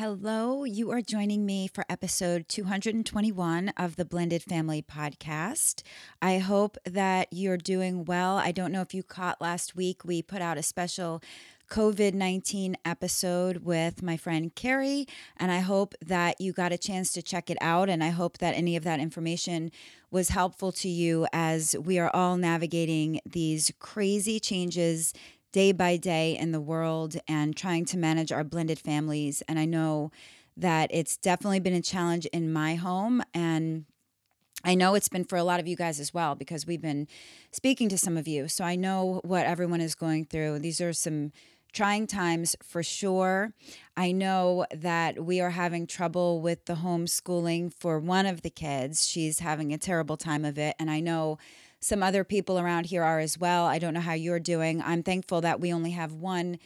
Hello, you are joining me for episode 221 of the Blended Family Podcast. I hope that you're doing well. I don't know if you caught last week, we put out a special COVID 19 episode with my friend Carrie, and I hope that you got a chance to check it out. And I hope that any of that information was helpful to you as we are all navigating these crazy changes day by day in the world and trying to manage our blended families. And I know that it's definitely been a challenge in my home. And I know it's been for a lot of you guys as well because we've been speaking to some of you. So I know what everyone is going through. These are some trying times for sure. I know that we are having trouble with the homeschooling for one of the kids. She's having a terrible time of it. And I know some other people around here are as well. I don't know how you're doing. I'm thankful that we only have one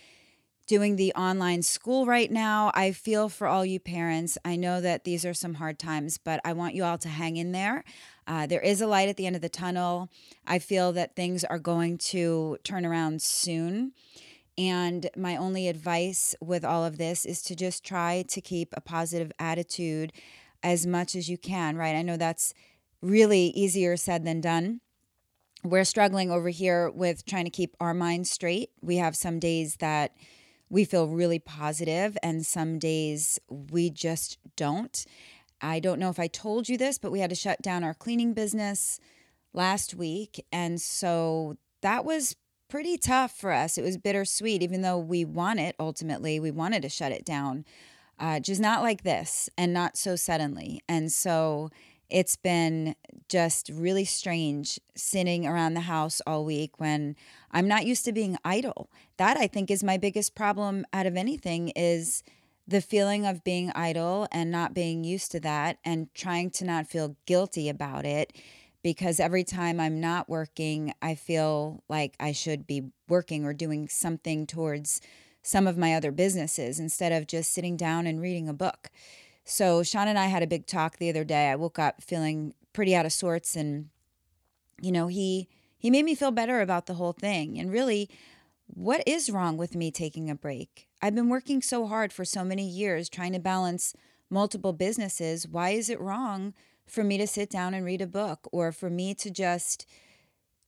doing the online school right now. I feel for all you parents. I know that these are some hard times, but I want you all to hang in there. Uh, there is a light at the end of the tunnel. I feel that things are going to turn around soon. And my only advice with all of this is to just try to keep a positive attitude as much as you can, right? I know that's really easier said than done we're struggling over here with trying to keep our minds straight. We have some days that we feel really positive, and some days we just don't. I don't know if I told you this, but we had to shut down our cleaning business last week. And so that was pretty tough for us. It was bittersweet, even though we want it ultimately. We wanted to shut it down, uh, just not like this and not so suddenly. And so it's been just really strange sitting around the house all week when I'm not used to being idle. That I think is my biggest problem out of anything is the feeling of being idle and not being used to that and trying to not feel guilty about it because every time I'm not working, I feel like I should be working or doing something towards some of my other businesses instead of just sitting down and reading a book. So Sean and I had a big talk the other day. I woke up feeling pretty out of sorts and you know, he he made me feel better about the whole thing. And really, what is wrong with me taking a break? I've been working so hard for so many years trying to balance multiple businesses. Why is it wrong for me to sit down and read a book or for me to just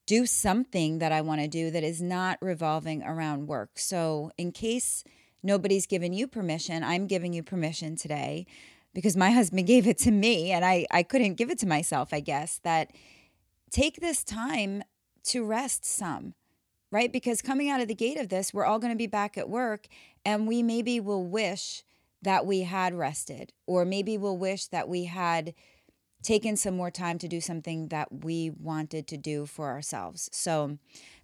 do something that I want to do that is not revolving around work? So, in case nobody's given you permission. I'm giving you permission today because my husband gave it to me and I, I couldn't give it to myself, I guess, that take this time to rest some, right? Because coming out of the gate of this, we're all going to be back at work and we maybe will wish that we had rested or maybe we'll wish that we had taken some more time to do something that we wanted to do for ourselves. So,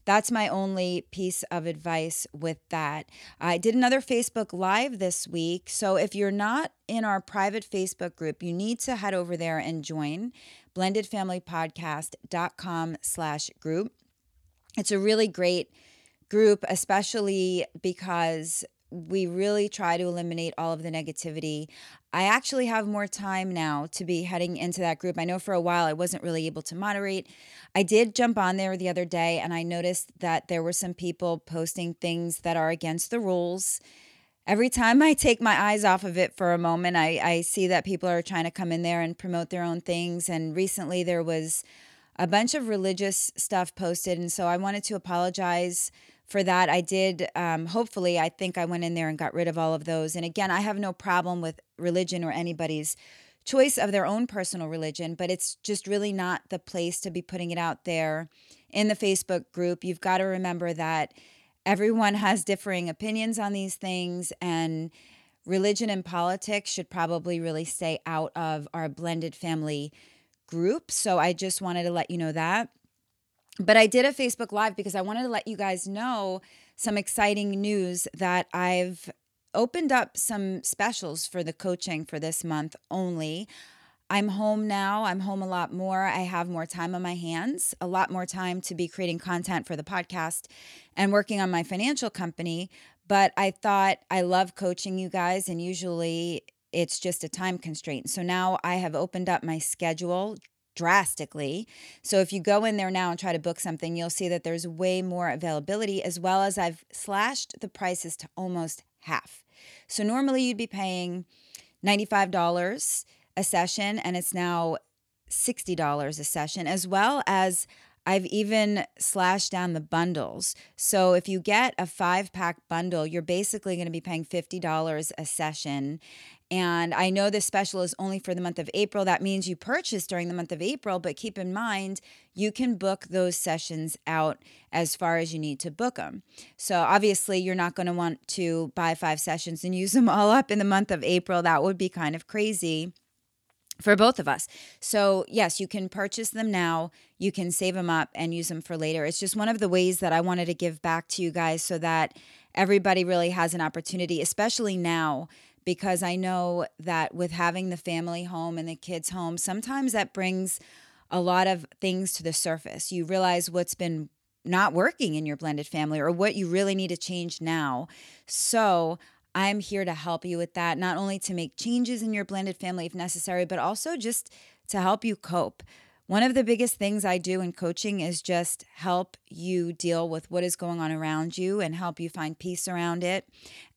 that's my only piece of advice with that. I did another Facebook Live this week. So if you're not in our private Facebook group, you need to head over there and join blendedfamilypodcast.com slash group. It's a really great group, especially because we really try to eliminate all of the negativity. I actually have more time now to be heading into that group. I know for a while I wasn't really able to moderate. I did jump on there the other day and I noticed that there were some people posting things that are against the rules. Every time I take my eyes off of it for a moment, I, I see that people are trying to come in there and promote their own things. And recently there was a bunch of religious stuff posted. And so I wanted to apologize for that. I did, um, hopefully, I think I went in there and got rid of all of those. And again, I have no problem with religion or anybody's choice of their own personal religion, but it's just really not the place to be putting it out there in the Facebook group. You've got to remember that everyone has differing opinions on these things, and religion and politics should probably really stay out of our blended family group. So I just wanted to let you know that. But I did a Facebook Live because I wanted to let you guys know some exciting news that I've opened up some specials for the coaching for this month only. I'm home now. I'm home a lot more. I have more time on my hands, a lot more time to be creating content for the podcast and working on my financial company. But I thought I love coaching you guys, and usually it's just a time constraint. So now I have opened up my schedule drastically. So if you go in there now and try to book something, you'll see that there's way more availability, as well as I've slashed the prices to almost half. So normally you'd be paying $95 a session, and it's now $60 a session, as well as I've even slashed down the bundles. So if you get a five pack bundle, you're basically going to be paying $50 a session. And I know this special is only for the month of April. That means you purchase during the month of April, but keep in mind you can book those sessions out as far as you need to book them. So obviously, you're not going to want to buy five sessions and use them all up in the month of April. That would be kind of crazy for both of us. So, yes, you can purchase them now. You can save them up and use them for later. It's just one of the ways that I wanted to give back to you guys so that everybody really has an opportunity, especially now because I know that with having the family home and the kids home, sometimes that brings a lot of things to the surface. You realize what's been not working in your blended family or what you really need to change now. So, I'm here to help you with that, not only to make changes in your blended family if necessary, but also just to help you cope. One of the biggest things I do in coaching is just help you deal with what is going on around you and help you find peace around it.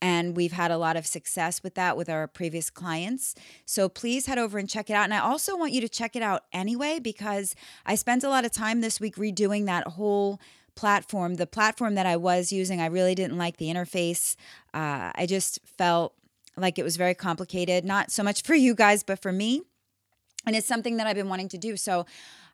And we've had a lot of success with that with our previous clients. So please head over and check it out. And I also want you to check it out anyway because I spent a lot of time this week redoing that whole platform. The platform that I was using, I really didn't like the interface. Uh, I just felt like it was very complicated, not so much for you guys, but for me. And it's something that I've been wanting to do. So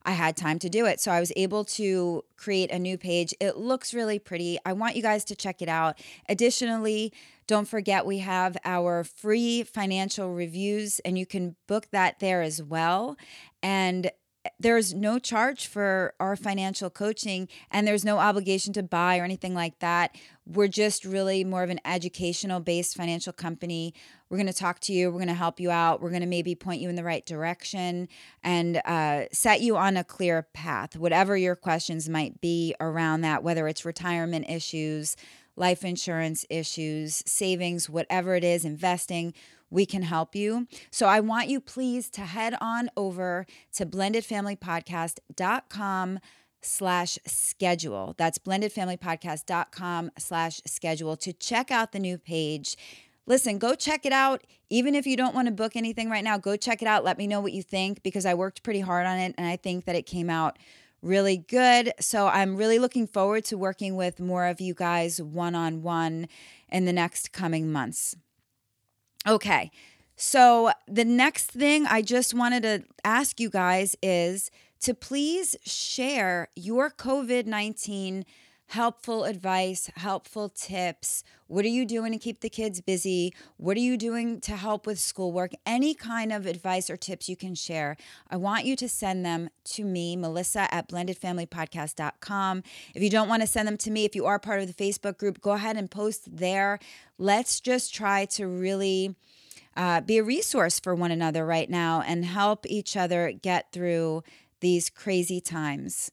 I had time to do it. So I was able to create a new page. It looks really pretty. I want you guys to check it out. Additionally, don't forget we have our free financial reviews, and you can book that there as well. And eh, there's no charge for our financial coaching and there's no obligation to buy or anything like that. We're just really more of an educational based financial company. We're going to talk to you, we're going to help you out, we're going to maybe point you in the right direction and uh, set you on a clear path, whatever your questions might be around that, whether it's retirement issues, life insurance issues, savings, whatever it is, investing we can help you. So I want you please to head on over to blendedfamilypodcast.com slash schedule. That's blendedfamilypodcast.com slash schedule to check out the new page. Listen, go check it out. Even if you don't want to book anything right now, go check it out. Let me know what you think because I worked pretty hard on it and I think that it came out really good. So I'm really looking forward to working with more of you guys one on one in the next coming months. Okay. So, the next thing I just wanted to ask you guys is to please share your COVID 19 helpful advice, helpful tips. What are you doing to keep the kids busy? What are you doing to help with schoolwork? Any kind of advice or tips you can share. I want you to send them to me, Melissa at blendedfamilypodcast.com. If you don't want to send them to me, if you are part of the Facebook group, go ahead and post there. Let's just try to really. Uh, be a resource for one another right now and help each other get through these crazy times.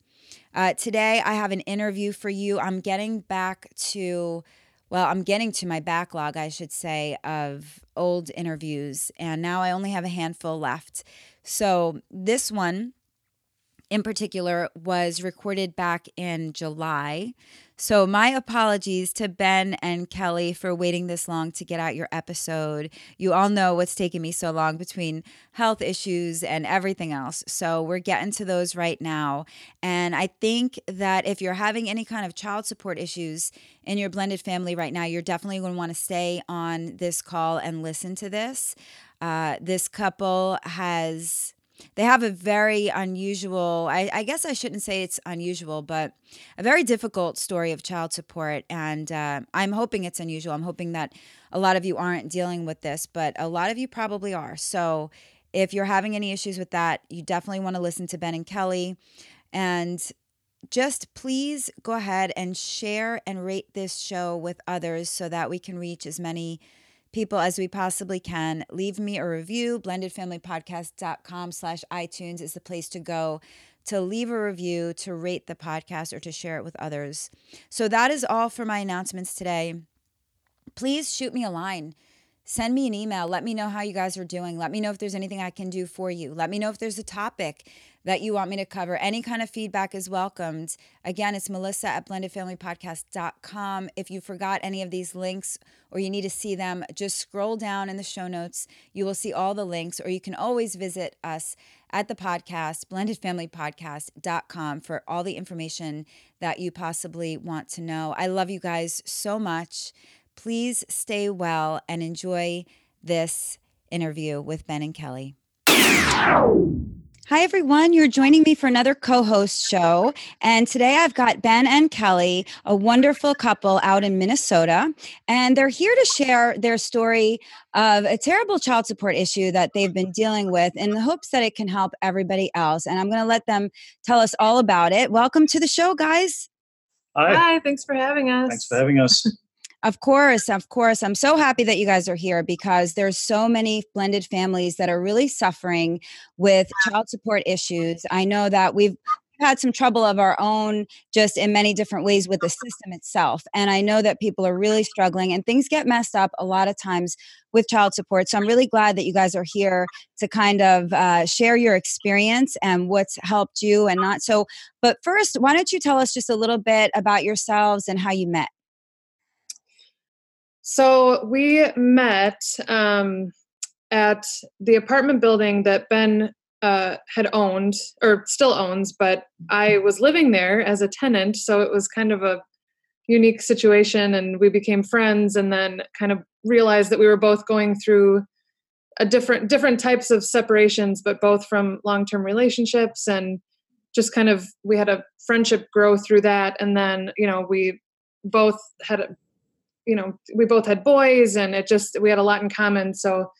Uh, today, I have an interview for you. I'm getting back to, well, I'm getting to my backlog, I should say, of old interviews. And now I only have a handful left. So this one in particular was recorded back in July. So, my apologies to Ben and Kelly for waiting this long to get out your episode. You all know what's taken me so long between health issues and everything else. So, we're getting to those right now. And I think that if you're having any kind of child support issues in your blended family right now, you're definitely going to want to stay on this call and listen to this. Uh, this couple has they have a very unusual, I, I, guess I shouldn't say it's unusual, but a very difficult story of child support. And uh, I'm hoping it's unusual. I'm hoping that a lot of you aren't dealing with this, but a lot of you probably are. So if you're having any issues with that, you definitely want to listen to Ben and Kelly. And just please go ahead and share and rate this show with others so that we can reach as many people as we possibly can. Leave me a review. Blendedfamilypodcast.com slash iTunes is the place to go to leave a review, to rate the podcast, or to share it with others. So that is all for my announcements today. Please shoot me a line send me an email. Let me know how you guys are doing. Let me know if there's anything I can do for you. Let me know if there's a topic that you want me to cover. Any kind of feedback is welcomed. Again, it's melissa at blendedfamilypodcast.com. If you forgot any of these links or you need to see them, just scroll down in the show notes. You will see all the links, or you can always visit us at the podcast, blendedfamilypodcast.com, for all the information that you possibly want to know. I love you guys so much. Please stay well and enjoy this interview with Ben and Kelly. Hi, everyone. You're joining me for another co host show. And today I've got Ben and Kelly, a wonderful couple out in Minnesota. And they're here to share their story of a terrible child support issue that they've been dealing with in the hopes that it can help everybody else. And I'm going to let them tell us all about it. Welcome to the show, guys. Hi. Hi. Thanks for having us. Thanks for having us. Of course, of course. I'm so happy that you guys are here because there's so many blended families that are really suffering with child support issues. I know that we've had some trouble of our own just in many different ways with the system itself and i know that people are really struggling and things get messed up a lot of times with child support so i'm really glad that you guys are here to kind of uh, share your experience and what's helped you and not so but first why don't you tell us just a little bit about yourselves and how you met so we met um, at the apartment building that Ben uh, had owned or still owns, but I was living there as a tenant. So it was kind of a unique situation and we became friends and then kind of realized that we were both going through a different different types of separations but both from long-term relationships and just kind of we had a friendship grow through that and then you know we both had you know we both had boys and it just we had a lot in common. So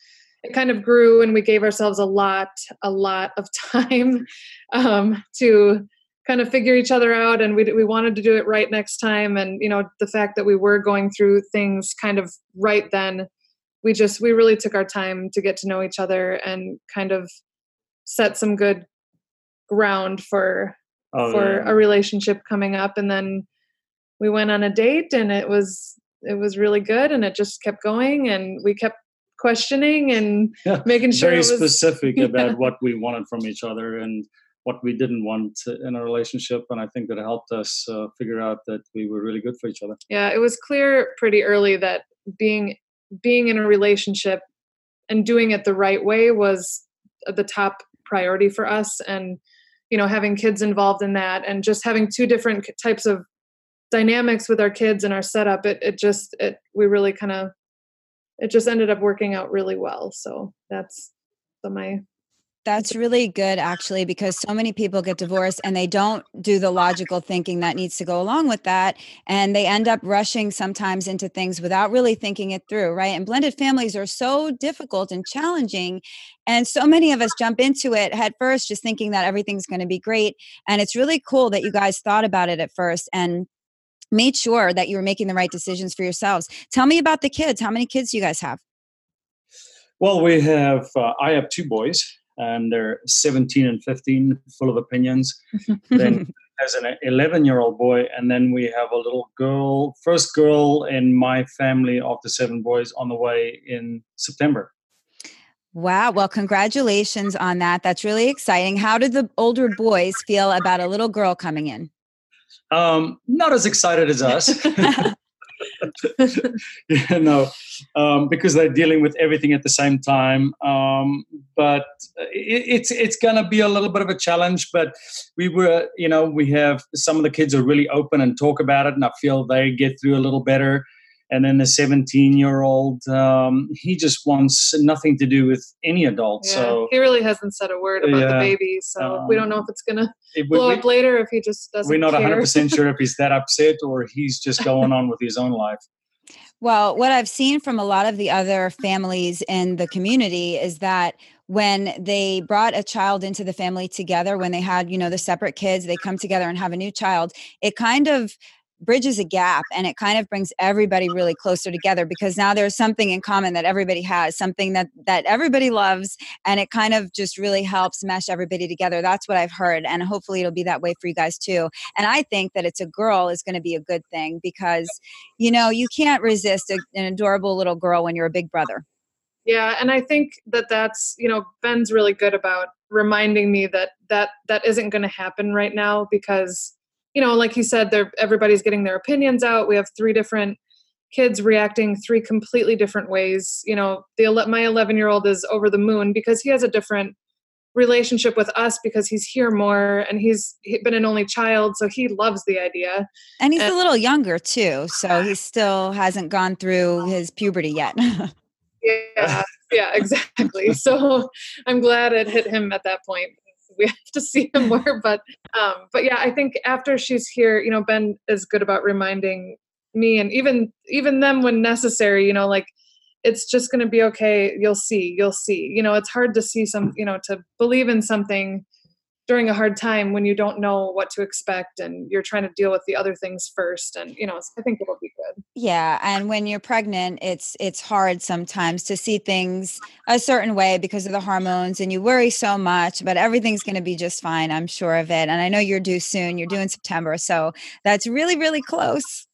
it kind of grew and we gave ourselves a lot a lot of time um, to kind of figure each other out and we, we wanted to do it right next time. And you know the fact that we were going through things kind of right then we just we really took our time to get to know each other and kind of set some good ground for oh, for yeah. a relationship coming up. And then we went on a date and it was it was really good and it just kept going and we kept questioning and yeah, making sure very was, specific yeah. about what we wanted from each other and what we didn't want in a relationship and i think that helped us uh, figure out that we were really good for each other yeah it was clear pretty early that being being in a relationship and doing it the right way was the top priority for us and you know having kids involved in that and just having two different types of dynamics with our kids and our setup it it just it we really kind of it just ended up working out really well. So that's the my that's really good actually because so many people get divorced and they don't do the logical thinking that needs to go along with that and they end up rushing sometimes into things without really thinking it through right? And blended families are so difficult and challenging and so many of us jump into it head first just thinking that everything's going to be great and it's really cool that you guys thought about it at first and made sure that you were making the right decisions for yourselves. Tell me about the kids. How many kids do you guys have? Well, we have, uh, I have two boys, and they're 17 and 15, full of opinions. then as an 11 year old boy, and then we have a little girl, first girl in my family of the seven boys on the way in September. Wow. Well, congratulations on that. That's really exciting. How did the older boys feel about a little girl coming in? Um, not as excited as us. you know, um, because they're dealing with everything at the same time. Um, but it, it's it's gonna be a little bit of a challenge. But we were, you know, we have some of the kids are really open and talk about it, and I feel they get through a little better and then the 17 year old um, he just wants nothing to do with any adult yeah, so he really hasn't said a word about yeah, the baby so um, we don't know if it's gonna blow we, up later if he just doesn't we're not care. 100% sure if he's that upset or he's just going on with his own life well what i've seen from a lot of the other families in the community is that when they brought a child into the family together when they had you know the separate kids they come together and have a new child it kind of bridges a gap and it kind of brings everybody really closer together because now there's something in common that everybody has something that that everybody loves and it kind of just really helps mesh everybody together. That's what i've heard and hopefully it'll be that way for you guys too. And i think that it's a girl is going to be a good thing because you know you can't resist a, an adorable little girl when you're a big brother. Yeah and i think that that's you know ben's really good about reminding me that that that isn't going to happen right now because you know, like you said, they're everybody's getting their opinions out. We have three different kids reacting three completely different ways. You know, the my 11 year old is over the moon because he has a different relationship with us because he's here more and he's been an only child so he loves the idea and he's and, a little younger too so he still hasn't gone through his puberty yet yeah yeah exactly so i'm glad it hit him at that point we have to see him more. But um, but yeah, I think after she's here, you know, Ben is good about reminding me and even even them when necessary. You know, like it's just going to be okay. You'll see. You'll see. You know, it's hard to see some. You know, to believe in something during a hard time when you don't know what to expect and you're trying to deal with the other things first and you know i think it'll be good yeah and when you're pregnant it's it's hard sometimes to see things a certain way because of the hormones and you worry so much but everything's going to be just fine i'm sure of it and i know you're due soon you're due in september so that's really really close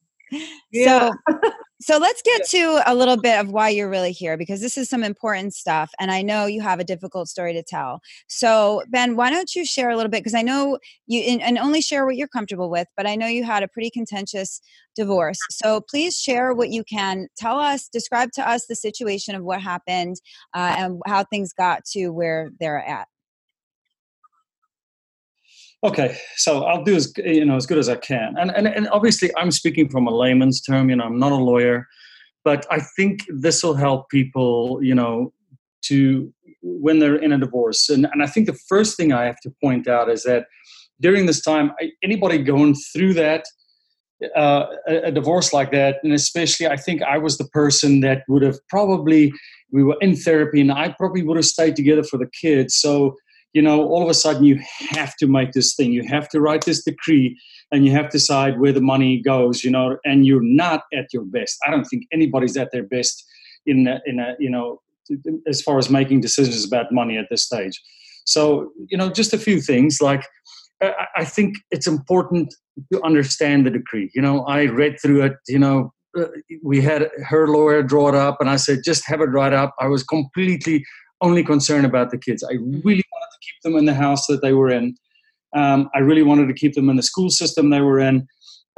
yeah. so so let's get to a little bit of why you're really here because this is some important stuff. And I know you have a difficult story to tell. So, Ben, why don't you share a little bit? Because I know you, and only share what you're comfortable with, but I know you had a pretty contentious divorce. So please share what you can. Tell us, describe to us the situation of what happened uh, and how things got to where they're at. Okay, so I'll do as you know as good as I can, and and and obviously I'm speaking from a layman's term. You know, I'm not a lawyer, but I think this will help people. You know, to when they're in a divorce, and and I think the first thing I have to point out is that during this time, anybody going through that. Uh, a, a divorce like that, and especially, I think I was the person that would have probably we were in therapy, and I probably would have stayed together for the kids. So you know, all of a sudden you have to make this thing. You have to write this decree and you have to decide where the money goes, you know, and you're not at your best. I don't think anybody's at their best in a, in a, you know, as far as making decisions about money at this stage. So, you know, just a few things like I think it's important to understand the decree. You know, I read through it, you know, uh, we had her lawyer draw it up and I said, just have it right up. I was completely only concerned about the kids. I mm-hmm. really to keep them in the house that they were in. Um, I really wanted to keep them in the school system they were in.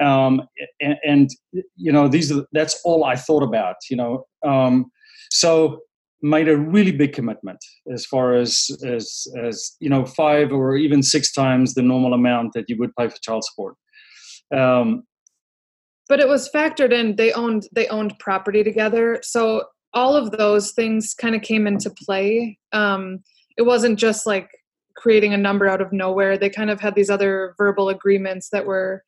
Um, and, and, you know, these are, that's all I thought about, you know. Um, so made a really big commitment as far as, as, as, you know, five or even six times the normal amount that you would pay for child support. Um, but it was factored in they owned they owned property together so all of those things kind of came into play. Um, it wasn't just like creating a number out of nowhere. They kind of had these other verbal agreements that were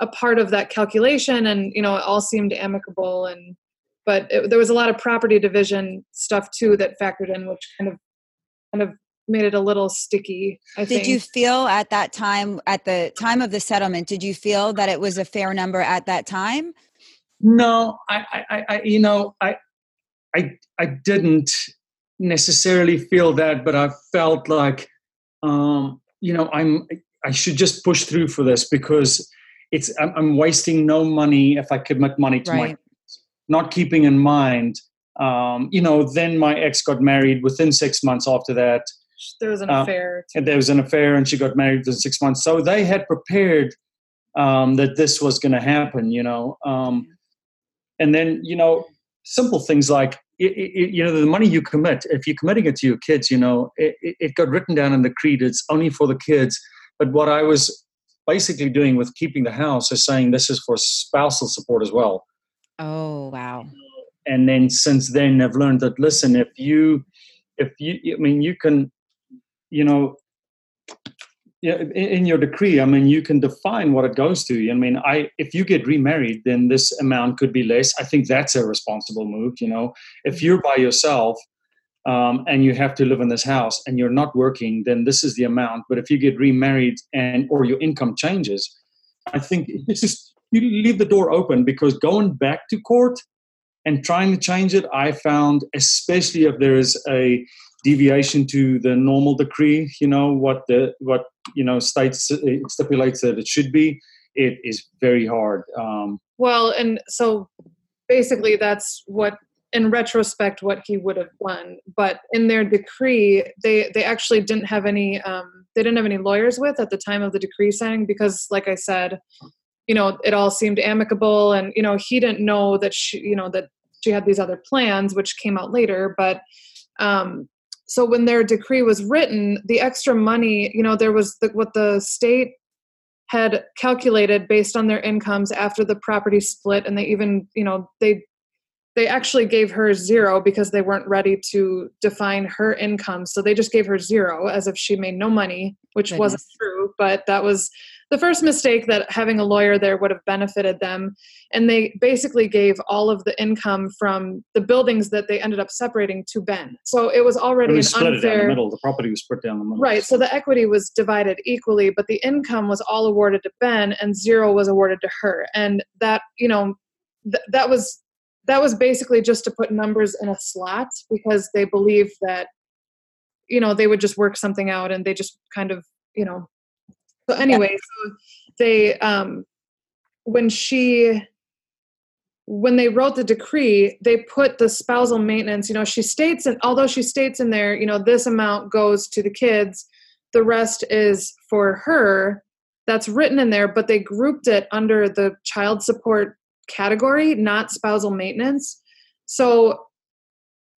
a part of that calculation, and you know, it all seemed amicable. And but it, there was a lot of property division stuff too that factored in, which kind of kind of made it a little sticky. I did think. you feel at that time, at the time of the settlement, did you feel that it was a fair number at that time? No, I, I, I you know, I, I I didn't necessarily feel that, but I felt like um, you know I'm I should just push through for this because it's I'm, I'm wasting no money if I commit money to right. my not keeping in mind um, you know then my ex got married within six months after that. There was an uh, affair. and there was an affair and she got married within six months. So they had prepared um, that this was going to happen you know um, and then you know simple things like it, it, you know the money you commit if you're committing it to your kids you know it, it got written down in the creed it's only for the kids. But what i was basically doing with keeping the house is saying this is for spousal support as well. Oh wow. And then since then i've learned that listen if you if you i mean you can you know yeah, in your decree, I mean, you can define what it goes to. I mean, I if you get remarried, then this amount could be less. I think that's a responsible move. You know, if mm-hmm. you're by yourself um, and you have to live in this house and you're not working, then this is the amount. But if you get remarried and or your income changes, I think this is you leave the door open because going back to court and trying to change it, I found, especially if there is a deviation to the normal decree, you know, what the what you know states stipulates that it should be, it is very hard. Um, well, and so basically, that's what in retrospect what he would have done but in their decree they they actually didn't have any um, they didn't have any lawyers with at the time of the decree signing because like i said you know it all seemed amicable and you know he didn't know that she you know that she had these other plans which came out later but um so when their decree was written the extra money you know there was the, what the state had calculated based on their incomes after the property split and they even you know they they actually gave her zero because they weren't ready to define her income. So they just gave her zero as if she made no money, which Goodness. wasn't true. But that was the first mistake that having a lawyer there would have benefited them. And they basically gave all of the income from the buildings that they ended up separating to Ben. So it was already an split unfair. It down the middle. The property was split down the middle. Right. So the equity was divided equally, but the income was all awarded to Ben and zero was awarded to her. And that, you know, th- that was that was basically just to put numbers in a slot because they believed that you know they would just work something out and they just kind of you know so anyway so they um when she when they wrote the decree they put the spousal maintenance you know she states and although she states in there you know this amount goes to the kids the rest is for her that's written in there but they grouped it under the child support category, not spousal maintenance. So,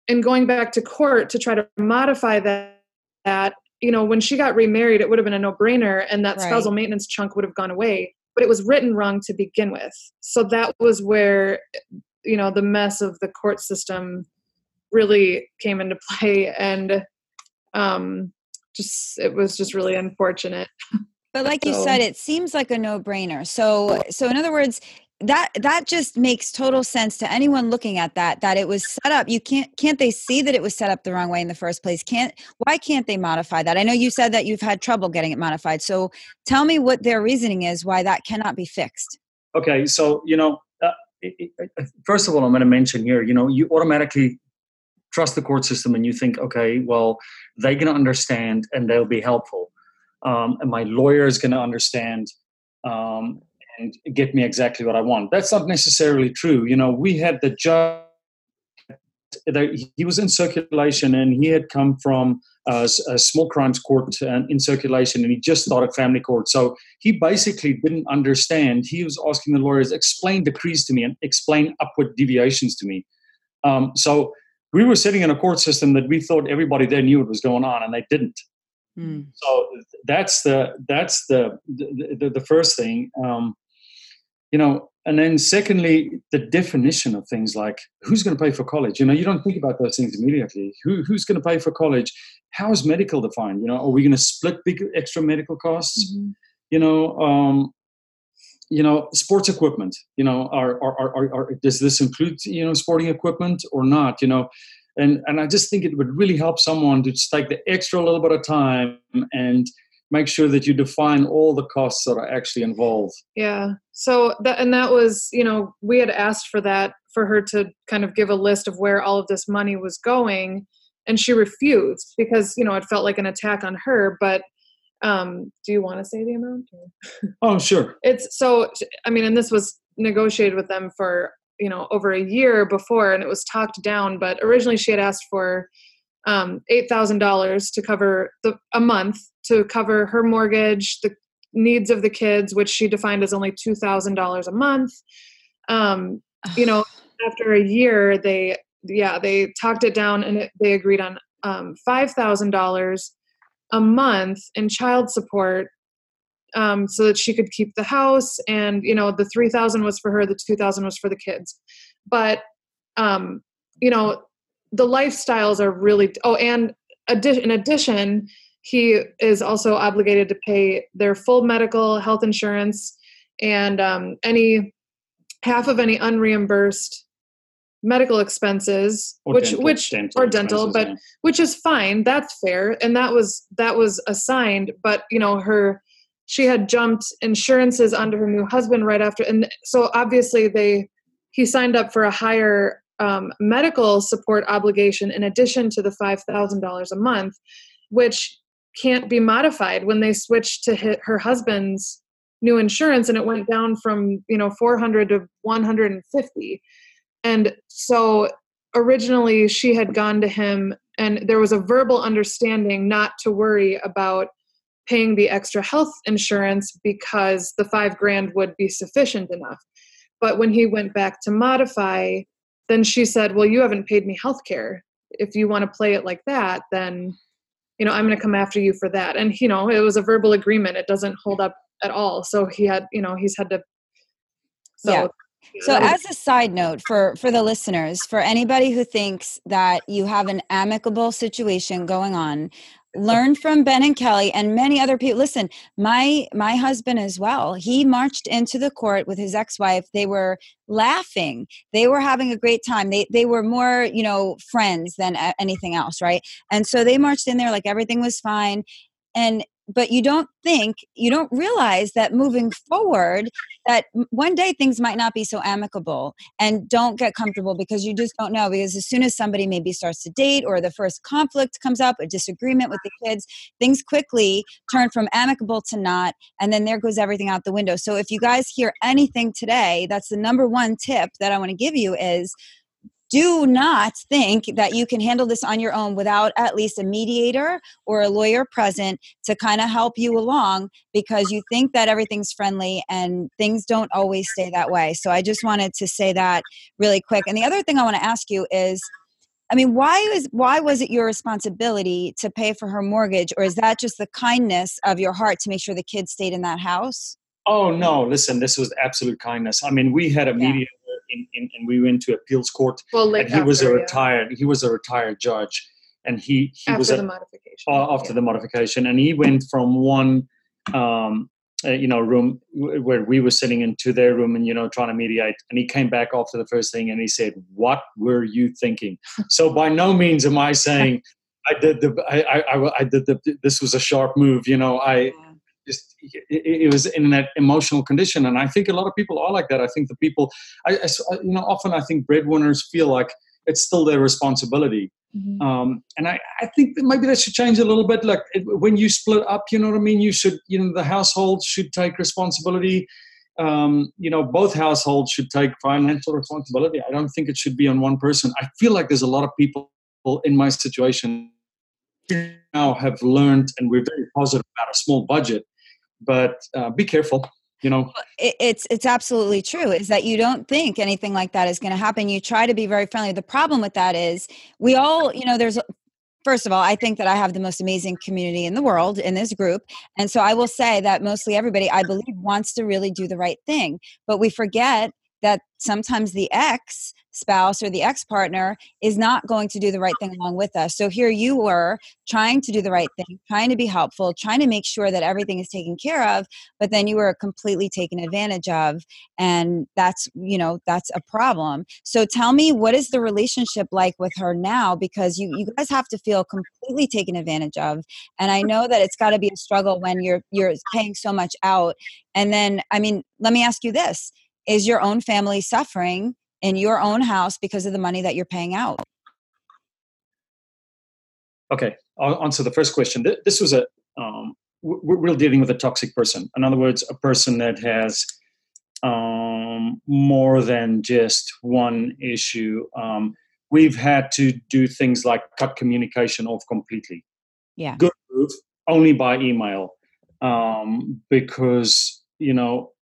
in going back to court to try to modify that, that you know, when she got remarried, it would have been a no-brainer, and that right. spousal maintenance chunk would have gone away. But it was written wrong to begin with. So that was where, you know, the mess of the court system really came into play, and um, just it was just really unfortunate. But like so. you said, it seems like a no-brainer. So, so in other words, that that just makes total sense to anyone looking at that that it was set up. You can't can't they see that it was set up the wrong way in the first place? Can't why can't they modify that? I know you said that you've had trouble getting it modified so tell me what their reasoning is why that cannot be fixed. Okay so you know uh, it, first of all i'm going to mention here you know you automatically trust the court system and you think okay well they can understand and they'll be helpful. Um, and my lawyer is going to understand um, and get me exactly what I want. That's not necessarily true. You know, we had the judge. He was in circulation, and he had come from a, a small crimes court in circulation, and he just started family court. So he basically didn't understand. He was asking the lawyers, "Explain decrees to me and explain upward deviations to me." Um, so we were sitting in a court system that we thought everybody there knew what was going on, and they didn't. Mm. So that's the that's the the, the, the first thing. Um, you know and then secondly the definition of things like who's going to pay for college? You know you don't think about those things immediately. Who, who's going to pay for college? How is medical defined? You know are we going to split big extra medical costs? Mm-hmm. you know um, you know sports equipment you know are, are, are, are, does this include you know sporting equipment or not you know? And and i just think it would really help someone to just take the extra little bit of time and make sure that you define all the costs that are actually involved. Yeah. So that and that was, you know, we had asked for that for her to kind of give a list of where all of this money was going and she refused because, you know, it felt like an attack on her, but um do you want to say the amount? oh, sure. It's so I mean, and this was negotiated with them for, you know, over a year before and it was talked down, but originally she had asked for um, $8,000 to cover the, a month to cover her mortgage, the needs of the kids, which she defined as only $2,000 a month. Um, you know, after a year, they, yeah, they talked it down and it, they agreed on um, $5,000 a month in child support um, so that she could keep the house. And, you know, the 3000 was for her, the 2000 was for the kids. But, um, you know, the lifestyles are really, oh, and in addition, he is also obligated to pay their full medical health insurance and um, any half of any unreimbursed medical expenses or which dental, which dental or dental but yeah. which is fine that's fair and that was that was assigned but you know her she had jumped insurances onto her new husband right after and so obviously they he signed up for a higher um, medical support obligation in addition to the $5000 a month which can't be modified when they switched to hit her husband's new insurance and it went down from you know 400 to 150 and so originally she had gone to him and there was a verbal understanding not to worry about paying the extra health insurance because the five grand would be sufficient enough. But when he went back to modify, then she said, Well, you haven't paid me health care. If you want to play it like that, then you know, I'm going to come after you for that. And, you know, it was a verbal agreement. It doesn't hold up at all. So he had, you know, he's had to. So, yeah. So as a side note for for the listeners, for anybody who thinks that you have an amicable situation going on, learn from ben and kelly and many other people listen my my husband as well he marched into the court with his ex-wife they were laughing they were having a great time they they were more you know friends than anything else right? And so they marched in there like everything was fine and but you don't think you don't realize that moving forward that one day things might not be so amicable and don't get comfortable because you just don't know because as soon as somebody maybe starts to date or the first conflict comes up a disagreement with the kids things quickly turn from amicable to not and then there goes everything out the window. So if you guys hear anything today that's the number one tip that i want to give you is do not think that you can handle this on your own without at least a mediator or a lawyer present to kind of help you along because you think that everything's friendly and things don't always stay that way. So I just wanted to say that really quick. And the other thing I want to ask you is I mean, why is why was it your responsibility to pay for her mortgage or is that just the kindness of your heart to make sure the kids stayed in that house? Oh no, listen, this was absolute kindness. I mean, we had a yeah. mediator in, in, and we went to appeals court. Well, and he after, was a retired yeah. he was a retired judge, and he he after was the a, modification uh, after yeah. the modification, and he went from one. Um, uh, you know, room where we were sitting into their room and you know trying to mediate, and he came back after the first thing and he said, "What were you thinking?" so by no means am I saying I did the I I, I did the this was a sharp move. You know, I just it, it, was in that emotional condition. And i think a lot of people are like that. I think the people I, I you know often i think breadwinners feel like it's still their responsibility. Mm-hmm. um, and I, I think that maybe that should change a little bit. Like when you split up you know what i mean? You should you know the household should take responsibility. Um, you know both households should take financial responsibility. I don't think it should be on one person. I feel like there's a lot of people in my situation now have learned and we're very positive about a small budget but uh, be careful you know? It's it's absolutely true is that you don't think anything like that is going to happen. You try to be very friendly. The problem with that is we all you know there's first of all i think that i have the most amazing community in the world in this group and so i will say that mostly everybody i believe wants to really do the right thing but we forget that sometimes the ex spouse or the ex partner is not going to do the right thing along with us. So here you were trying to do the right thing, trying to be helpful, trying to make sure that everything is taken care of, but then you were completely taken advantage of. And that's, you know, that's a problem. So tell me, what is the relationship like with her now? Because you, you guys have to feel completely taken advantage of. And I know that it's got to be a struggle when you're, you're paying so much out. And then, I mean, let me ask you this is your own family suffering in your own house because of the money that you're paying out? Okay, I'll answer the first question. This was a um, we're dealing with a toxic person. In other words, a person that has um, more than just one issue. Um, we've had to do things like cut communication off completely. Yeah, good move. Only by email, um, because you know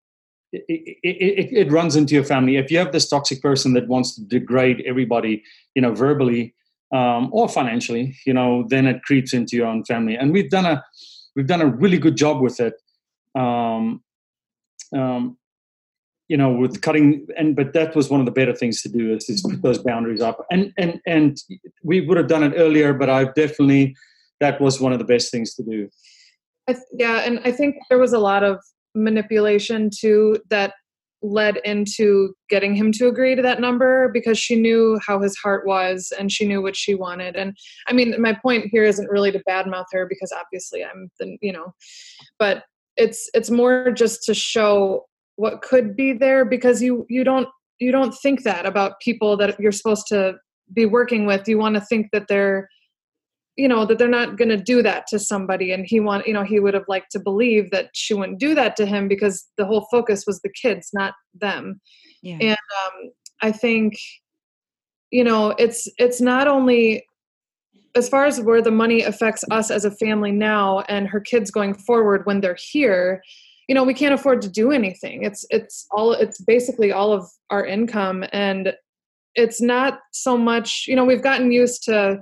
it, it, it, runs into your family. If you have this toxic person that wants to degrade everybody, you know, verbally um, or financially, you know, then it creeps into your own family. And we've done a we've done a really good job with it. Um, um, you know, with cutting and but that was one of the better things to do is, is put those boundaries up. And and and we would have done it earlier, but I've definitely that was one of the best things to do. yeah, and I think there was a lot of manipulation too that led into getting him to agree to that number because she knew how his heart was and she knew what she wanted. And i mean my point here isn't really to badmouth her because obviously i'm the you know but it's it's more just to show what could be there because you you don't you don't think that about people that you're supposed to be working with. You want to think that they're you know that they're not going to do that to somebody. And he want you know he would have liked to believe that she wouldn't do that to him because the whole focus was the kids not them. Yeah. and um, i think you know it's it's not only as far as where the money affects us as a family now and her kids going forward when they're here you know we can't afford to do anything. It's it's all it's basically all of our income. And it's not so much you know we've gotten used to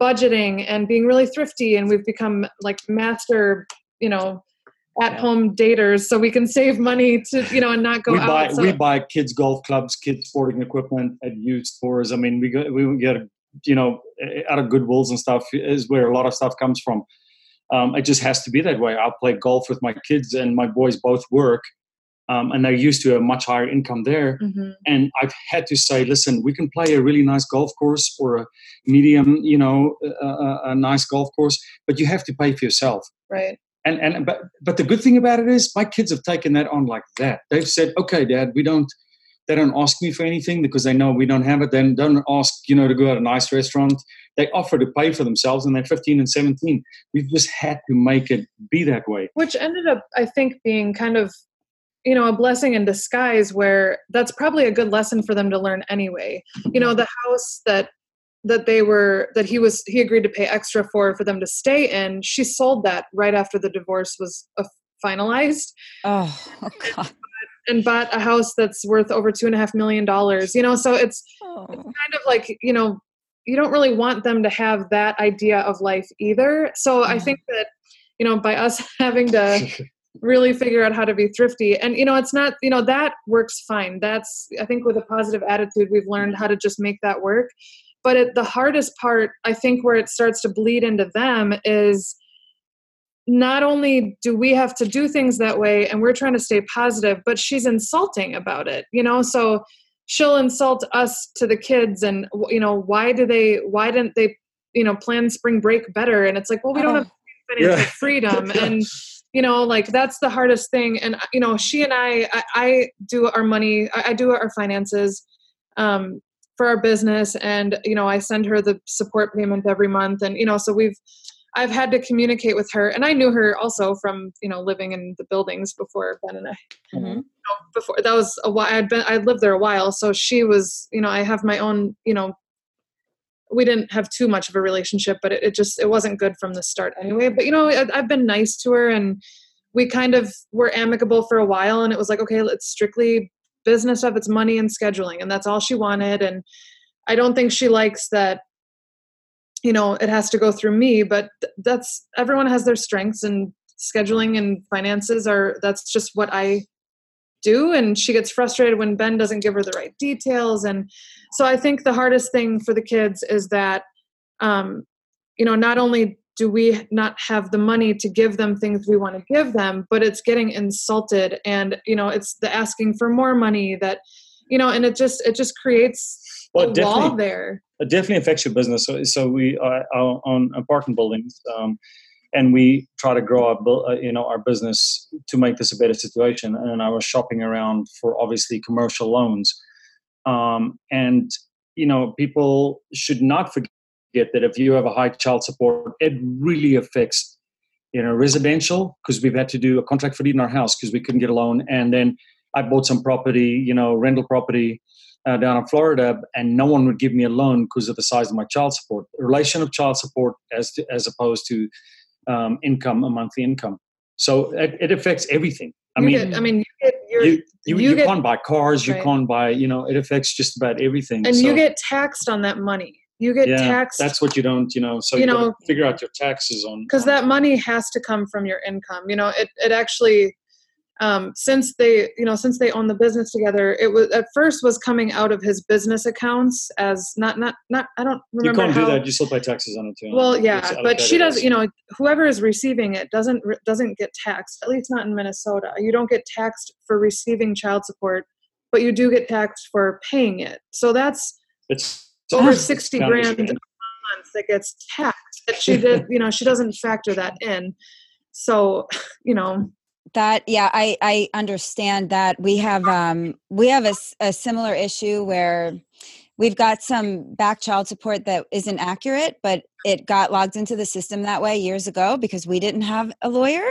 budgeting and being really thrifty and we've become like master you know at home daters so we can save money to you know and not go we out buy so. we buy kids golf clubs kids sporting equipment at used stores i mean we go we get you know out of goodwills and stuff is where a lot of stuff comes from. Um, it just has to be that way. I'll play golf with my kids and my boys both work um, and they're used to a much higher income there. Mm-hmm. And I've had to say, listen, we can play a really nice golf course or a medium, you know, a, a nice golf course, but you have to pay for yourself. Right. And and but but the good thing about it is my kids have taken that on like that. They've said, okay, Dad, we don't. They don't ask me for anything because they know we don't have it. Then don't ask, you know, to go to a nice restaurant. They offer to pay for themselves, and they're 15 and 17. We've just had to make it be that way. Which ended up, I think, being kind of you know a blessing in disguise where that's probably a good lesson for them to learn anyway. You know the house that that they were that he was he agreed to pay extra for for them to stay in she sold that right after the divorce was uh, finalized. Oh, oh god. and bought a house that's worth over two and a half million dollars you know so it's, oh. it's kind of like you know you don't really want them to have that idea of life either. So i think that you know by us having to really figure out how to be thrifty. And you know it's not you know that works fine. That's i think with a positive attitude we've learned how to just make that work. But it, the hardest part i think where it starts to bleed into them is not only do we have to do things that way and we're trying to stay positive but she's insulting about it you know? So she'll insult us to the kids and you know why do they why didn't they you know plan spring break better? And it's like well we don't oh. have financial yeah. freedom. And you know like that's the hardest thing. And you know she and i i, I do our money I, I, do our finances um, for our business. And you know i send her the support payment every month. And you know so we've i've had to communicate with her. And i knew her also from you know living in the buildings before ben and i mm-hmm. you know, before that was a while i'd been i lived there a while. So she was you know i have my own you know we didn't have too much of a relationship but it, it just it wasn't good from the start anyway. But you know I, i've been nice to her and we kind of were amicable for a while and it was like okay it's strictly business stuff it's money and scheduling and that's all she wanted. And i don't think she likes that you know it has to go through me but that's everyone has their strengths and scheduling and finances are that's just what i do and she gets frustrated when ben doesn't give her the right details. And so i think the hardest thing for the kids is that um, you know not only do we not have the money to give them things we want to give them but it's getting insulted. And you know it's the asking for more money that you know and it just it just creates well, a wall there. It definitely affects your business. So, so we are, are on apartment buildings um, and we try to grow our uh, you know our business to make this a better situation and i was shopping around for obviously commercial loans um, and you know people should not forget that if you have a high child support it really affects you know residential because we've had to do a contract for deed in our house because we couldn't get a loan and then i bought some property you know rental property uh, down in Florida, and no one would give me a loan because of the size of my child support. The relation of child support as to, as opposed to um, income, a monthly income. So it, it affects everything. I you mean, get, I mean, you get, you, you, you, you get, can't buy cars, you can't buy, you know, it affects just about everything. And so, you get taxed on that money. You get yeah, taxed. That's what you don't, you know. So you, you know, figure out your taxes on because that money has to come from your income. You know, it it actually um, since they you know since they own the business together it was at first was coming out of his business accounts as not not not i don't remember you can't how, do that you still pay taxes on it too. Well yeah but she does you know whoever is receiving it doesn't doesn't get taxed at least not in minnesota. You don't get taxed for receiving child support but you do get taxed for paying it. So that's it's over 60 grand a month that gets taxed that she did you know she doesn't factor that in. So you know that yeah i i understand that. We have um we have a, a similar issue where we've got some back child support that isn't accurate but it got logged into the system that way years ago because we didn't have a lawyer.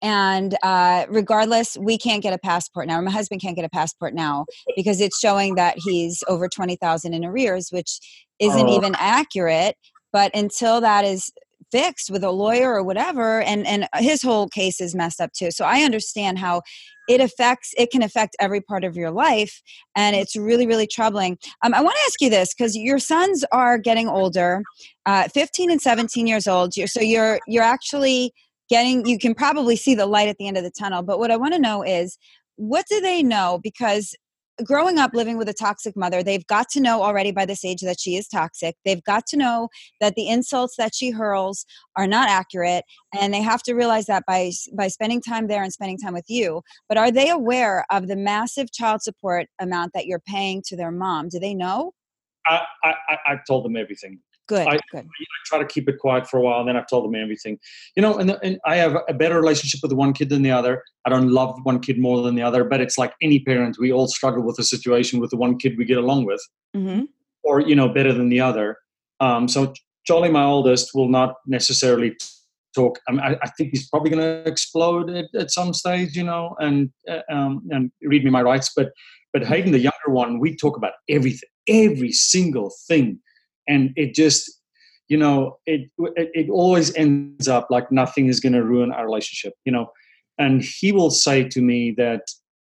And uh, regardless we can't get a passport now my husband can't get a passport now because it's showing that he's over 20000 in arrears which isn't oh. even accurate. But until that is fixed with a lawyer or whatever and and his whole case is messed up too. So i understand how it affects it can affect every part of your life and it's really really troubling. Um, i want to ask you this because your sons are getting older uh, 15 and 17 years old. So you're you're actually getting you can probably see the light at the end of the tunnel but what i want to know is what do they know? Because growing up living with a toxic mother, they've got to know already by this age that she is toxic. They've got to know that the insults that she hurls are not accurate, and they have to realize that by by spending time there and spending time with you. But are they aware of the massive child support amount that you're paying to their mom? Do they know? I I, I told them everything. Good, I, good. I try to keep it quiet for a while, and then I've told them everything. You know, and, and I have a better relationship with one kid than the other. I don't love one kid more than the other, but it's like any parent. We all struggle with a situation with the one kid we get along with, mm-hmm. or you know, better than the other. Um, so Charlie, my oldest, will not necessarily talk. I, mean, I, I think he's probably going to explode at, at, some stage, you know, and uh, um, and read me my rights. But but Hayden, the younger one, we talk about everything, every single thing and it just you know it it, it always ends up like nothing is going to ruin our relationship you know? And he will say to me that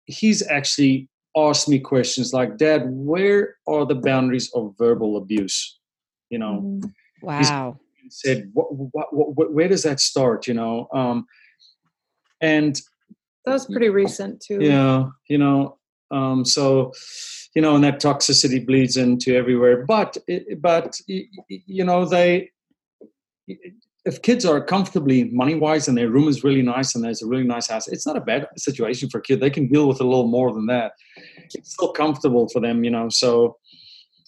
he's actually asked me questions like dad where are the boundaries of verbal abuse? You know? Mm-hmm. wow. he said what, what, what, where does that start? You know? Um and that was pretty recent too. Yeah you know? Um so you know, and that toxicity bleeds into everywhere. But but you know, they if kids are comfortably money wise and their room is really nice and there's a really nice house, it's not a bad situation for a kid. They can deal with a little more than that. It's still comfortable for them, you know. So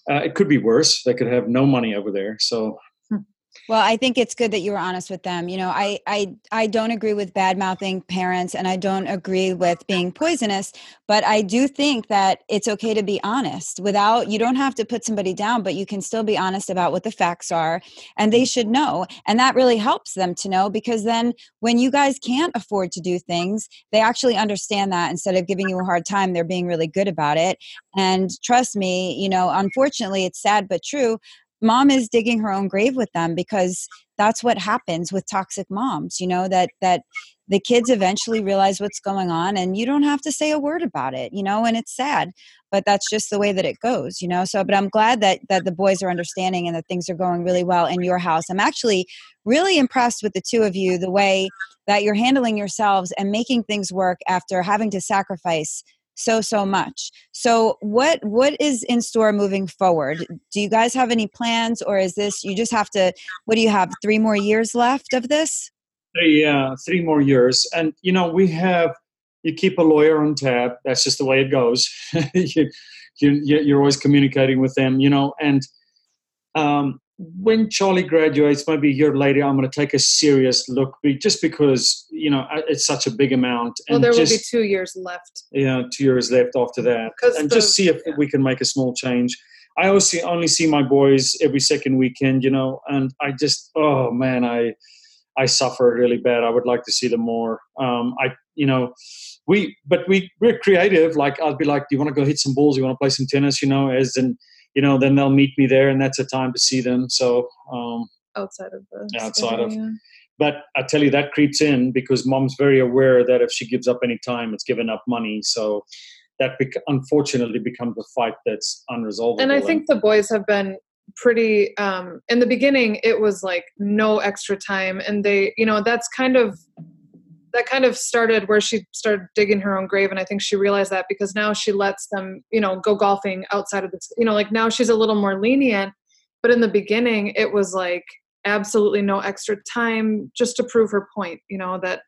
uh, it could be worse. They could have no money over there. So well, I think it's good that you were honest with them. You know, I I I don't agree with bad mouthing parents and I don't agree with being poisonous, but I do think that it's okay to be honest without you don't have to put somebody down, but you can still be honest about what the facts are and they should know. And that really helps them to know because then when you guys can't afford to do things, they actually understand that instead of giving you a hard time, they're being really good about it. And trust me, you know, unfortunately it's sad but true mom is digging her own grave with them because that's what happens with toxic moms you know that that the kids eventually realize what's going on and you don't have to say a word about it you know and it's sad but that's just the way that it goes you know? So but i'm glad that that the boys are understanding and that things are going really well in your house. I'm actually really impressed with the two of you the way that you're handling yourselves and making things work after having to sacrifice so so much. So what what is in store moving forward? Do you guys have any plans or is this you just have to what do you have three more years left of this? Uh, three more years. And you know we have you keep a lawyer on tap that's just the way it goes. You, you you're always communicating with them you know and um when Charlie graduates, maybe a year later, I'm going to take a serious look, just because you know it's such a big amount. Well, there just, will be two years left. Yeah, two years left after that, and the, just see if yeah. we can make a small change. I also only see my boys every second weekend, you know, and I just, oh man, I, I suffer really bad. I would like to see them more. Um, I, you know, we, but we, we're creative. Like I'd be like, do you want to go hit some balls? Do You want to play some tennis? You know, as in you know, then they'll meet me there, and that's a time to see them. So um, outside of the outside of. But I tell you that creeps in because mom's very aware that if she gives up any time, it's giving up money. So that bec- unfortunately becomes a fight that's unresolved. And I think the boys have been pretty um in the beginning it was like no extra time and they you know that's kind of that kind of started where she started digging her own grave and i think she realized that because now she lets them you know go golfing outside of this you know like now she's a little more lenient but in the beginning it was like absolutely no extra time just to prove her point you know that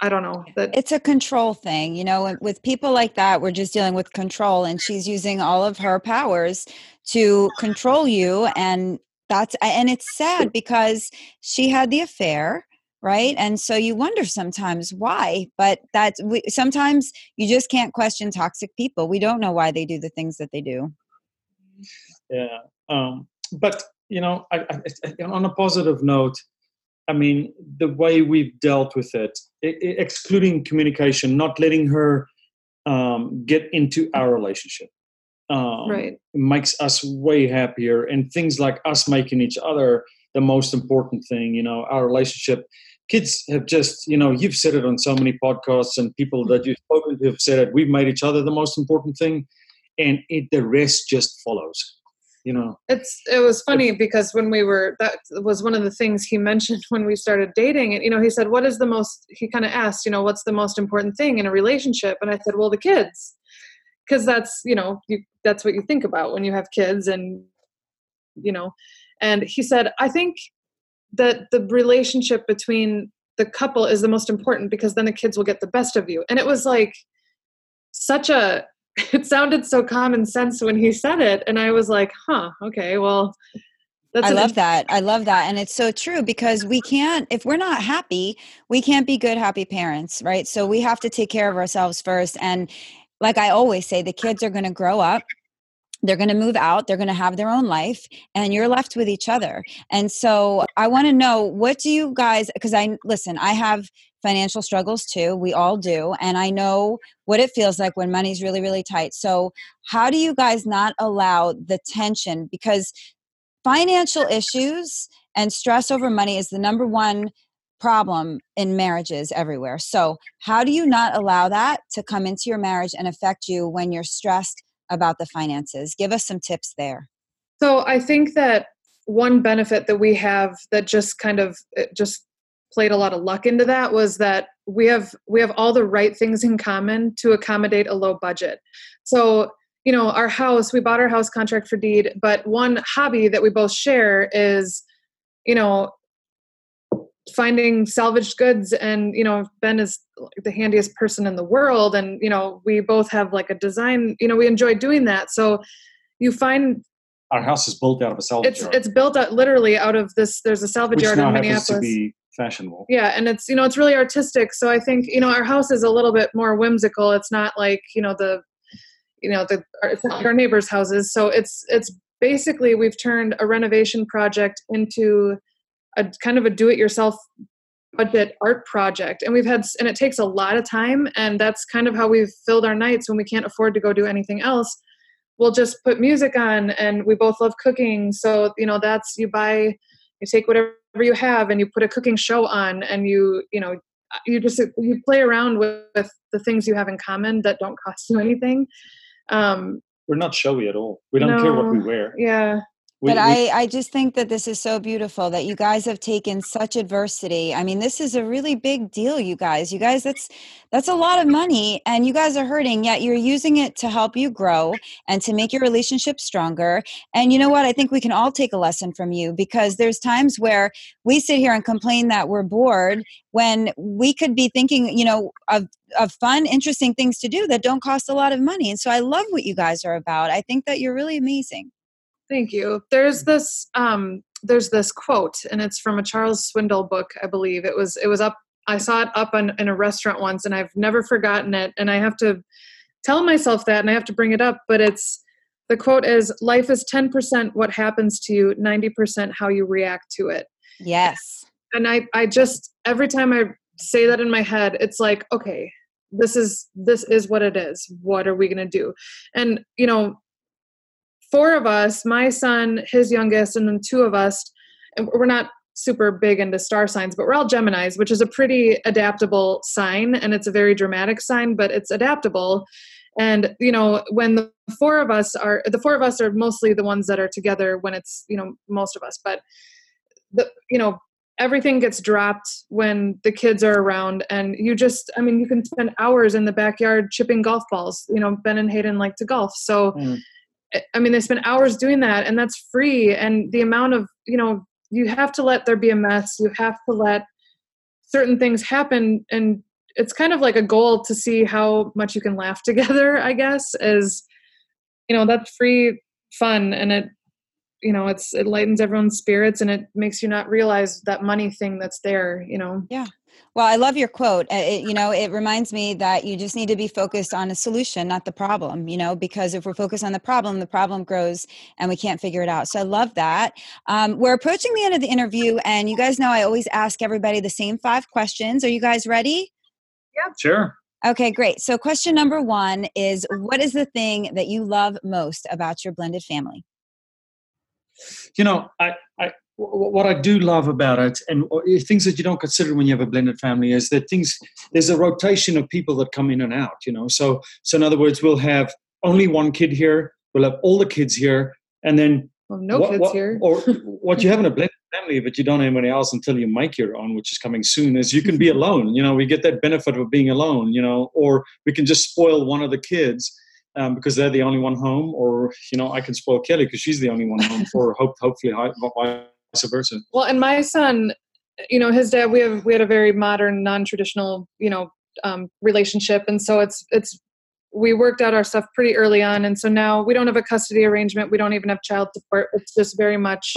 I don't know that it's a control thing, you know. With people like that, we're just dealing with control, and she's using all of her powers to control you, and that's and it's sad because she had the affair right? And so you wonder sometimes why but that's we sometimes you just can't question toxic people. We don't know why they do the things that they do. Yeah um but you know I, I, on a positive note i mean the way we've dealt with it, it, it excluding communication not letting her um, get into our relationship um, right. makes us way happier and things like us making each other the most important thing you know our relationship. Kids have just you know you've said it on so many podcasts and people that you've spoken to have said it. We've made each other the most important thing and it, the rest just follows you know. It's it was funny because when we were that was one of the things he mentioned when we started dating and you know he said what is the most he kind of asked you know what's the most important thing in a relationship? And i said well the kids. Because that's you know you, that's what you think about when you have kids and you know and he said i think that the relationship between the couple is the most important because then the kids will get the best of you and it was like such a it sounded so common sense when he said it and i was like huh okay well that's I love that. I love that. And it's so true because we can't, if we're not happy, we can't be good, happy parents, right? So we have to take care of ourselves first. And like I always say, the kids are going to grow up they're going to move out they're going to have their own life and you're left with each other. And so i want to know what do you guys because i listen i have financial struggles too we all do and i know what it feels like when money's really really tight. So how do you guys not allow the tension? Because financial issues and stress over money is the number one problem in marriages everywhere. So how do you not allow that to come into your marriage and affect you when you're stressed about the finances. Give us some tips there. So I think that one benefit that we have that just kind of uh, just played a lot of luck into that was that we have we have all the right things in common to accommodate a low budget. So you know our house we bought our house contract for deed but one hobby that we both share is you know finding salvaged goods and you know ben is the handiest person in the world and you know we both have like a design you know we enjoy doing that. So you find our house is built out of a salvage it's yard. it's built out literally out of this there's a salvage Which yard now in happens minneapolis. to be fashionable. Yeah and it's you know it's really artistic. So i think you know our house is a little bit more whimsical. It's not like you know the you know the it's not like our neighbors houses. So it's it's basically we've turned a renovation project into a kind of a do-it-yourself budget art project. And we've had and it takes a lot of time and that's kind of how we've filled our nights when we can't afford to go do anything else. We'll just put music on and we both love cooking. So you know that's you buy you take whatever you have and you put a cooking show on and you you know you just you play around with, with the things you have in common that don't cost you anything. Um we're not showy at all. We don't no, care what we wear. Yeah we, but we, I, I just think that this is so beautiful that you guys have taken such adversity. I mean, this is a really big deal, you guys. You guys, that's that's a lot of money, and you guys are hurting. Yet you're using it to help you grow and to make your relationship stronger. And you know what? I think we can all take a lesson from you because there's times where we sit here and complain that we're bored when we could be thinking, you know, of of fun, interesting things to do that don't cost a lot of money. And so I love what you guys are about. I think that you're really amazing. Thank you. There's this um, there's this quote, and it's from a Charles Swindoll book, I believe. It was it was up. I saw it up on, in a restaurant once, and I've never forgotten it. And I have to tell myself that, and I have to bring it up. But it's the quote is: "Life is ten percent what happens to you, ninety percent how you react to it." Yes. And I I just every time I say that in my head, it's like, okay, this is this is what it is. What are we gonna do? And you know, four of us, my son, his youngest, and then two of us, we're not super big into star signs, but we're all Geminis, which is a pretty adaptable sign, and it's a very dramatic sign, but it's adaptable. And you know, when the four of us are the four of us are mostly the ones that are together when it's you know most of us, but the you know everything gets dropped when the kids are around and you just i mean you can spend hours in the backyard chipping golf balls you know ben and hayden like to golf so mm. I mean, they spend hours doing that, and that's free. And the amount of, you know, you have to let there be a mess. You have to let certain things happen. And it's kind of like a goal to see how much you can laugh together, I guess, is, you know, that's free fun. And it, you know it's it lightens everyone's spirits and it makes you not realize that money thing that's there you know yeah well i love your quote. Uh, it, you know it reminds me that you just need to be focused on a solution not the problem you know because if we're focused on the problem the problem grows and we can't figure it out. So i love that. Um, we're approaching the end of the interview and you guys know i always ask everybody the same five questions. Are you guys ready? Yeah. Sure. Okay, great. So, question number one is What is the thing that you love most about your blended family? you know, I, I what I do love about it, and things that you don't consider when you have a blended family, is that things there's a rotation of people that come in and out. You know, so so in other words, we'll have only one kid here, we'll have all the kids here, and then well, no what, kids what, here. or what you have in a blended family, but you don't have anybody else until you make your own, which is coming soon. Is you can be alone. You know, we get that benefit of being alone. You know, or we can just spoil one of the kids um, because they're the only one home, or you know, I can spoil Kelly because she's the only one home for hope, hopefully vice versa. Well, and my son, you know, his dad, we have we had a very modern, non-traditional, you know, um, relationship, and so it's it's we worked out our stuff pretty early on, and so now we don't have a custody arrangement. We don't even have child support. It's just very much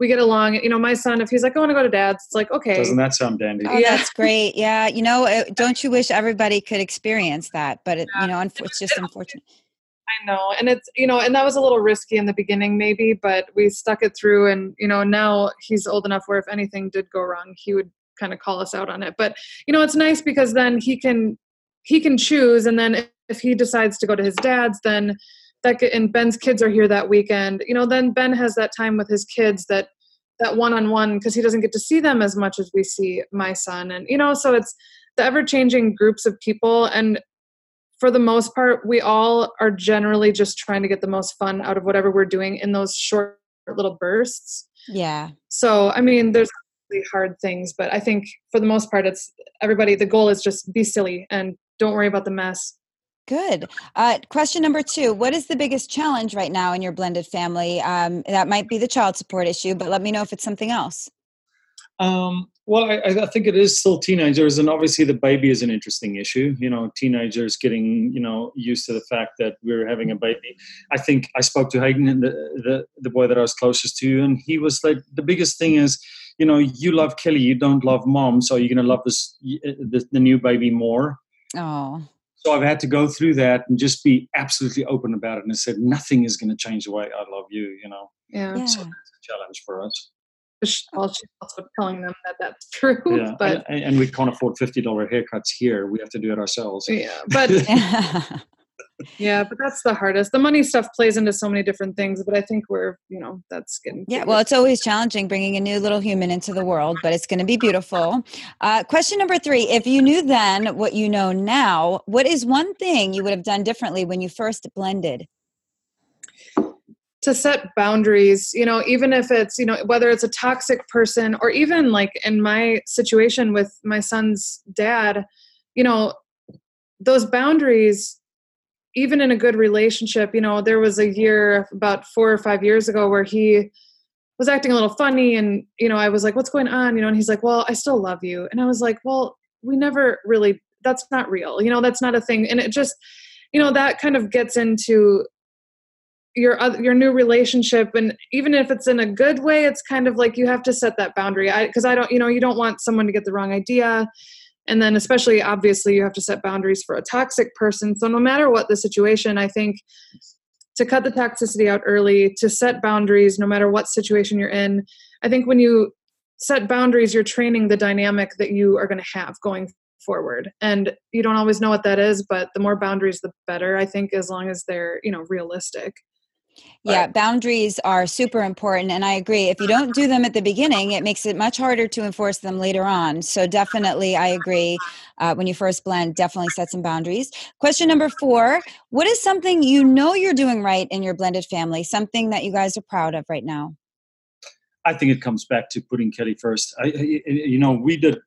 we get along. You know, my son, if he's like, I want to go to dad's, it's like, okay. Doesn't that sound dandy? Oh, yeah. that's great. Yeah. You know, uh, don't you wish everybody could experience that? But, it, yeah. you know, it's just unfortunate. I know. And it's, you know, and that was a little risky in the beginning, maybe, but we stuck it through. And, you know, now he's old enough where if anything did go wrong, he would kind of call us out on it. But, you know, it's nice because then he can, he can choose. And then if he decides to go to his dad's, then that and Ben's kids are here that weekend, you know, then Ben has that time with his kids that that one-on-one because he doesn't get to see them as much as we see my son and you know so it's the ever-changing groups of people and for the most part we all are generally just trying to get the most fun out of whatever we're doing in those short little bursts yeah so i mean there's really hard things but i think for the most part it's everybody the goal is just be silly and don't worry about the mess Good. Uh, question number two What is the biggest challenge right now in your blended family? Um, that might be the child support issue, but let me know if it's something else. Um, well, I, I, think it is still teenagers, and obviously the baby is an interesting issue. You know, teenagers getting you know used to the fact that we're having a baby. I think I spoke to Hayden, the the, the boy that I was closest to, and he was like, the biggest thing is, you know, you love Kelly, you don't love mom, so you're gonna love this the, the new baby more. Oh so I've had to go through that and just be absolutely open about it and said nothing is going to change the way I love you. You know. Yeah. yeah. So that's a challenge for us. Well, she's also telling them that that's true. Yeah. But and, and we can't afford fifty dollar haircuts here. We have to do it ourselves. Yeah, but yeah, but that's the hardest. The money stuff plays into so many different things, but I think we're, you know, that's getting. Yeah, well, it's always challenging bringing a new little human into the world, but it's going to be beautiful. Uh, question number three If you knew then what you know now, what is one thing you would have done differently when you first blended? To set boundaries you know even if it's you know whether it's a toxic person or even like in my situation with my son's dad you know those boundaries even in a good relationship, you know, there was a year about four or five years ago where he was acting a little funny and, you know, I was like, what's going on? You know, and he's like, well, I still love you. And I was like, well, we never really, that's not real. You know, that's not a thing. And it just, you know, that kind of gets into your your new relationship and even if it's in a good way it's kind of like you have to set that boundary. I because i don't you know you don't want someone to get the wrong idea and then especially obviously you have to set boundaries for a toxic person. So no matter what the situation i think to cut the toxicity out early to set boundaries no matter what situation you're in i think when you set boundaries you're training the dynamic that you are going to have going forward. And you don't always know what that is but the more boundaries the better i think as long as they're you know realistic yeah, boundaries are super important. And I agree. If you don't do them at the beginning, it makes it much harder to enforce them later on. So, definitely, I agree. Uh, when you first blend, definitely set some boundaries. Question number four What is something you know you're doing right in your blended family? Something that you guys are proud of right now? I think it comes back to putting Kelly first. I, you know, we did,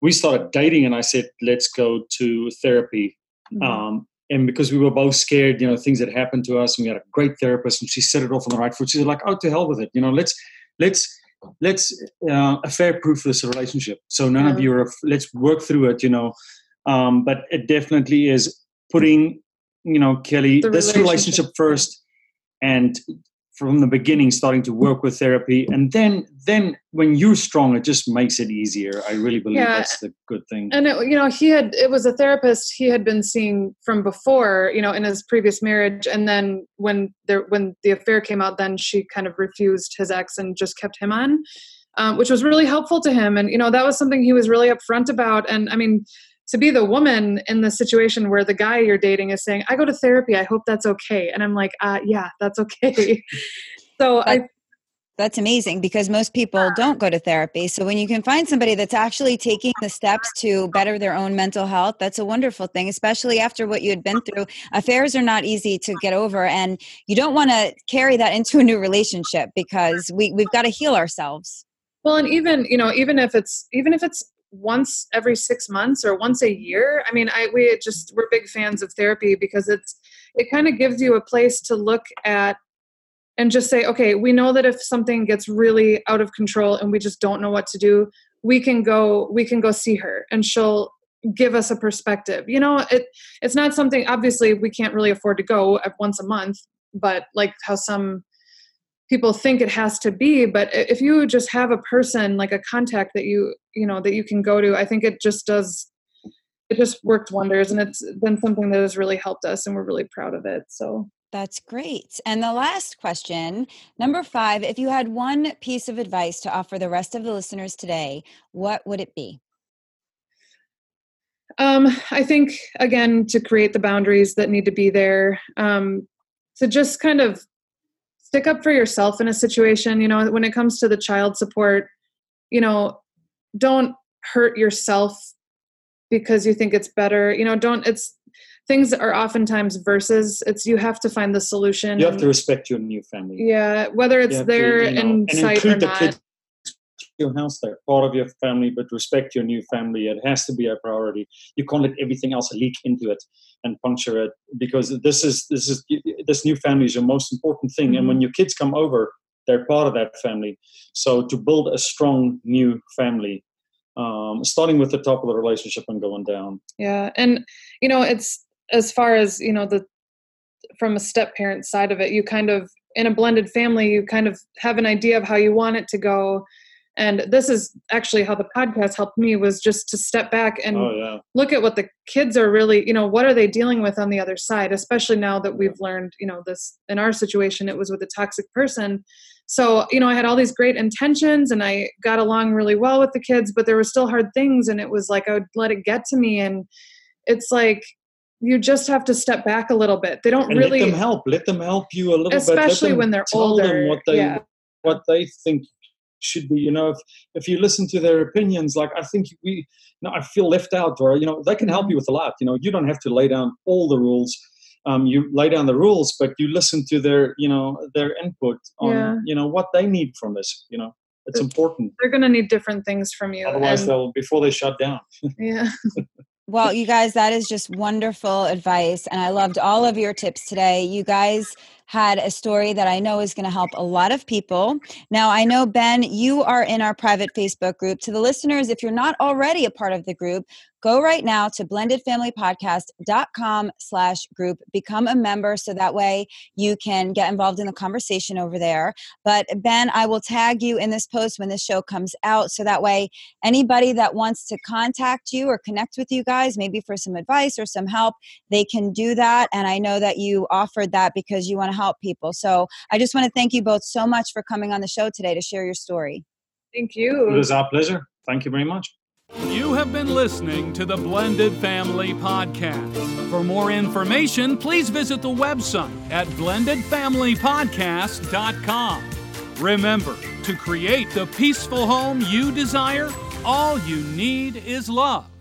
we started dating, and I said, let's go to therapy. Mm-hmm. Um, and because we were both scared, you know, things that happened to us, and we had a great therapist, and she set it off on the right foot. She's like, "Oh, to hell with it! You know, let's let's let's uh, affair proof of this relationship. So none yeah. of you are. Let's work through it. You know, um, but it definitely is putting, you know, Kelly, the this relationship. relationship first, and from the beginning starting to work with therapy. And then then when you're strong it just makes it easier. I really believe yeah. that's the good thing. And it, you know he had it was a therapist he had been seeing from before you know in his previous marriage. And then when there when the affair came out then she kind of refused his ex and just kept him on um, which was really helpful to him. And you know that was something he was really upfront about. And i mean to be the woman in the situation where the guy you're dating is saying, I go to therapy, I hope that's okay. And I'm like, uh, yeah, that's okay. so that, I that's amazing because most people don't go to therapy. So when you can find somebody that's actually taking the steps to better their own mental health, that's a wonderful thing, especially after what you had been through. Affairs are not easy to get over and you don't want to carry that into a new relationship because we we've got to heal ourselves. Well, and even, you know, even if it's even if it's once every six months or once a year. I mean, I we just we're big fans of therapy because it's it kind of gives you a place to look at and just say, okay, we know that if something gets really out of control and we just don't know what to do, we can go we can go see her and she'll give us a perspective. You know, it it's not something obviously we can't really afford to go at once a month, but like how some people think it has to be but if you just have a person like a contact that you you know that you can go to i think it just does it just worked wonders and it's been something that has really helped us and we're really proud of it so that's great. And the last question, number five, if you had one piece of advice to offer the rest of the listeners today, what would it be? Um, I think, again, to create the boundaries that need to be there, um, to just kind of stick up for yourself in a situation you know when it comes to the child support you know don't hurt yourself because you think it's better. You know don't it's things are oftentimes versus it's you have to find the solution you have to respect your new family. Yeah whether it's there to, you know, in sight or not your house there part of your family but respect your new family. It has to be a priority. You can't let everything else leak into it and puncture it because this is this is this new family is your most important thing. Mm-hmm. and when mm-hmm. your kids come over they're part of that family. So to build a strong new family um, starting with the top of the relationship and going down. Yeah and you know it's as far as you know the from a step parent side of it you kind of in a blended family you kind of have an idea of how you want it to go and this is actually how the podcast helped me was just to step back and oh, yeah. look at what the kids are really you know what are they dealing with on the other side especially now that we've learned you know this in our situation it was with a toxic person. So you know i had all these great intentions and i got along really well with the kids but there were still hard things and it was like i would let it get to me. And it's like you just have to step back a little bit. They don't and really let them help. Let them help you a little especially bit especially when they're older. what they yeah. what they think should be you know if, if you listen to their opinions like i think we you know i feel left out or you know they can help you with a lot you know you don't have to lay down all the rules um, you lay down the rules but you listen to their you know their input on yeah. you know what they need from this you know it's important they're going to need different things from you otherwise and, they'll before they shut down yeah well, you guys, that is just wonderful advice. And I loved all of your tips today. You guys had a story that I know is going to help a lot of people. Now, I know, Ben, you are in our private Facebook group. To the listeners, if you're not already a part of the group, go right now to blendedfamilypodcast.com slash group become a member so that way you can get involved in the conversation over there but ben i will tag you in this post when this show comes out so that way anybody that wants to contact you or connect with you guys maybe for some advice or some help they can do that and i know that you offered that because you want to help people so i just want to thank you both so much for coming on the show today to share your story thank you it was our pleasure thank you very much you have been listening to the Blended Family Podcast. For more information, please visit the website at blendedfamilypodcast.com. Remember, to create the peaceful home you desire, all you need is love.